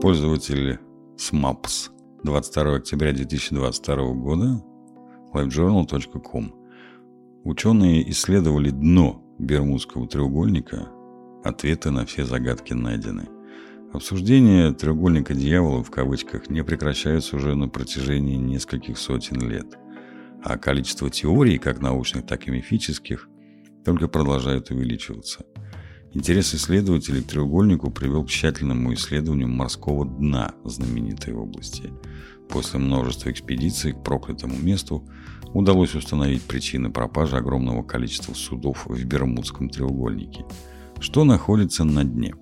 Пользователь SMAPS 22 октября 2022 года livejournal.com Ученые исследовали дно Бермудского треугольника. Ответы на все загадки найдены. Обсуждение треугольника дьявола в кавычках не прекращается уже на протяжении нескольких сотен лет. А количество теорий, как научных, так и мифических, только продолжает увеличиваться – Интерес исследователей к треугольнику привел к тщательному исследованию морского дна знаменитой области. После множества экспедиций к проклятому месту удалось установить причины пропажи огромного количества судов в Бермудском треугольнике. Что находится на дне?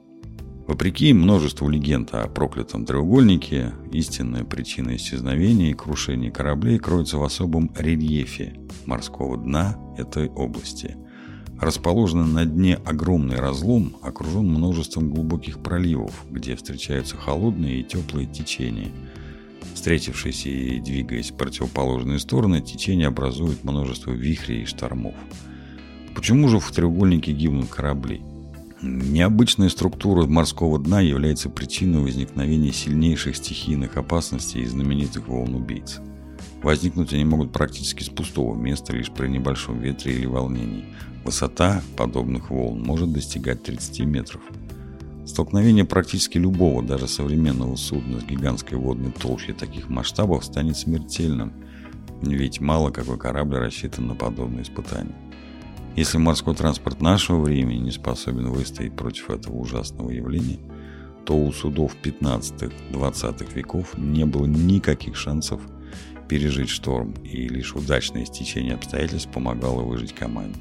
Вопреки множеству легенд о проклятом треугольнике, истинная причина исчезновения и крушения кораблей кроется в особом рельефе морского дна этой области – Расположенный на дне огромный разлом окружен множеством глубоких проливов, где встречаются холодные и теплые течения. Встретившись и двигаясь в противоположные стороны, течение образует множество вихрей и штормов. Почему же в треугольнике гибнут корабли? Необычная структура морского дна является причиной возникновения сильнейших стихийных опасностей и знаменитых волн-убийц. Возникнуть они могут практически с пустого места, лишь при небольшом ветре или волнении – Высота подобных волн может достигать 30 метров. Столкновение практически любого, даже современного судна с гигантской водной толщей таких масштабов станет смертельным, ведь мало какой корабль рассчитан на подобные испытания. Если морской транспорт нашего времени не способен выстоять против этого ужасного явления, то у судов 15-20 веков не было никаких шансов пережить шторм, и лишь удачное стечение обстоятельств помогало выжить команде.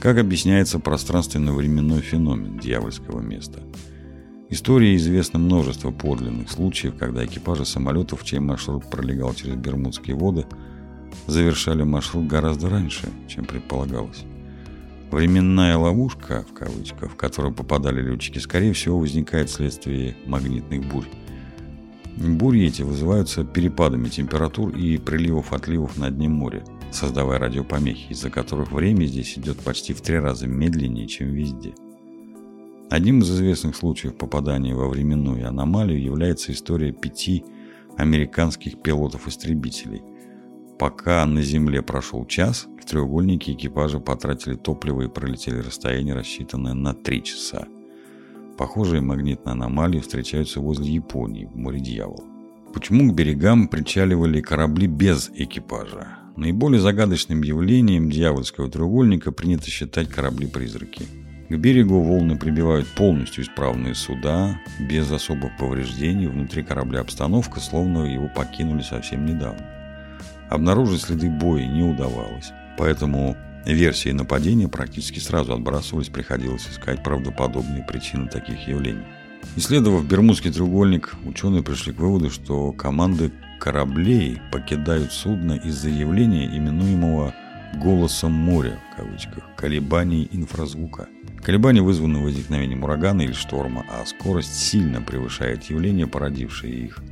Как объясняется пространственно-временной феномен дьявольского места? Истории известно множество подлинных случаев, когда экипажи самолетов, чей маршрут пролегал через Бермудские воды, завершали маршрут гораздо раньше, чем предполагалось. Временная ловушка, в кавычках, в которую попадали летчики, скорее всего, возникает вследствие магнитных бурь. Бури эти вызываются перепадами температур и приливов-отливов на дне моря – создавая радиопомехи, из-за которых время здесь идет почти в три раза медленнее, чем везде. Одним из известных случаев попадания во временную аномалию является история пяти американских пилотов-истребителей. Пока на Земле прошел час, в треугольнике экипажа потратили топливо и пролетели расстояние, рассчитанное на три часа. Похожие магнитные аномалии встречаются возле Японии, в море Дьявола. Почему к берегам причаливали корабли без экипажа? Наиболее загадочным явлением дьявольского треугольника принято считать корабли-призраки. К берегу волны прибивают полностью исправные суда, без особых повреждений, внутри корабля обстановка, словно его покинули совсем недавно. Обнаружить следы боя не удавалось, поэтому версии нападения практически сразу отбрасывались, приходилось искать правдоподобные причины таких явлений. Исследовав Бермудский треугольник, ученые пришли к выводу, что команды кораблей покидают судно из-за явления, именуемого «голосом моря» в кавычках, колебаний инфразвука. Колебания вызваны возникновением урагана или шторма, а скорость сильно превышает явление, породившее их.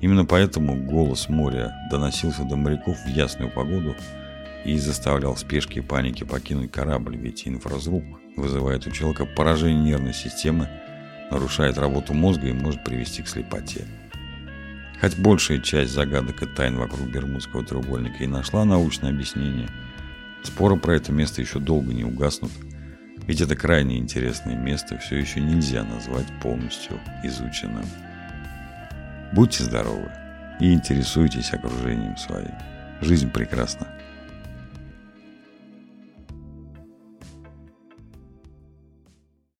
Именно поэтому голос моря доносился до моряков в ясную погоду и заставлял спешки и паники покинуть корабль, ведь инфразвук вызывает у человека поражение нервной системы, нарушает работу мозга и может привести к слепоте. Хоть большая часть загадок и тайн вокруг Бермудского треугольника и нашла научное объяснение, споры про это место еще долго не угаснут, ведь это крайне интересное место все еще нельзя назвать полностью изученным. Будьте здоровы и интересуйтесь окружением своим. Жизнь прекрасна.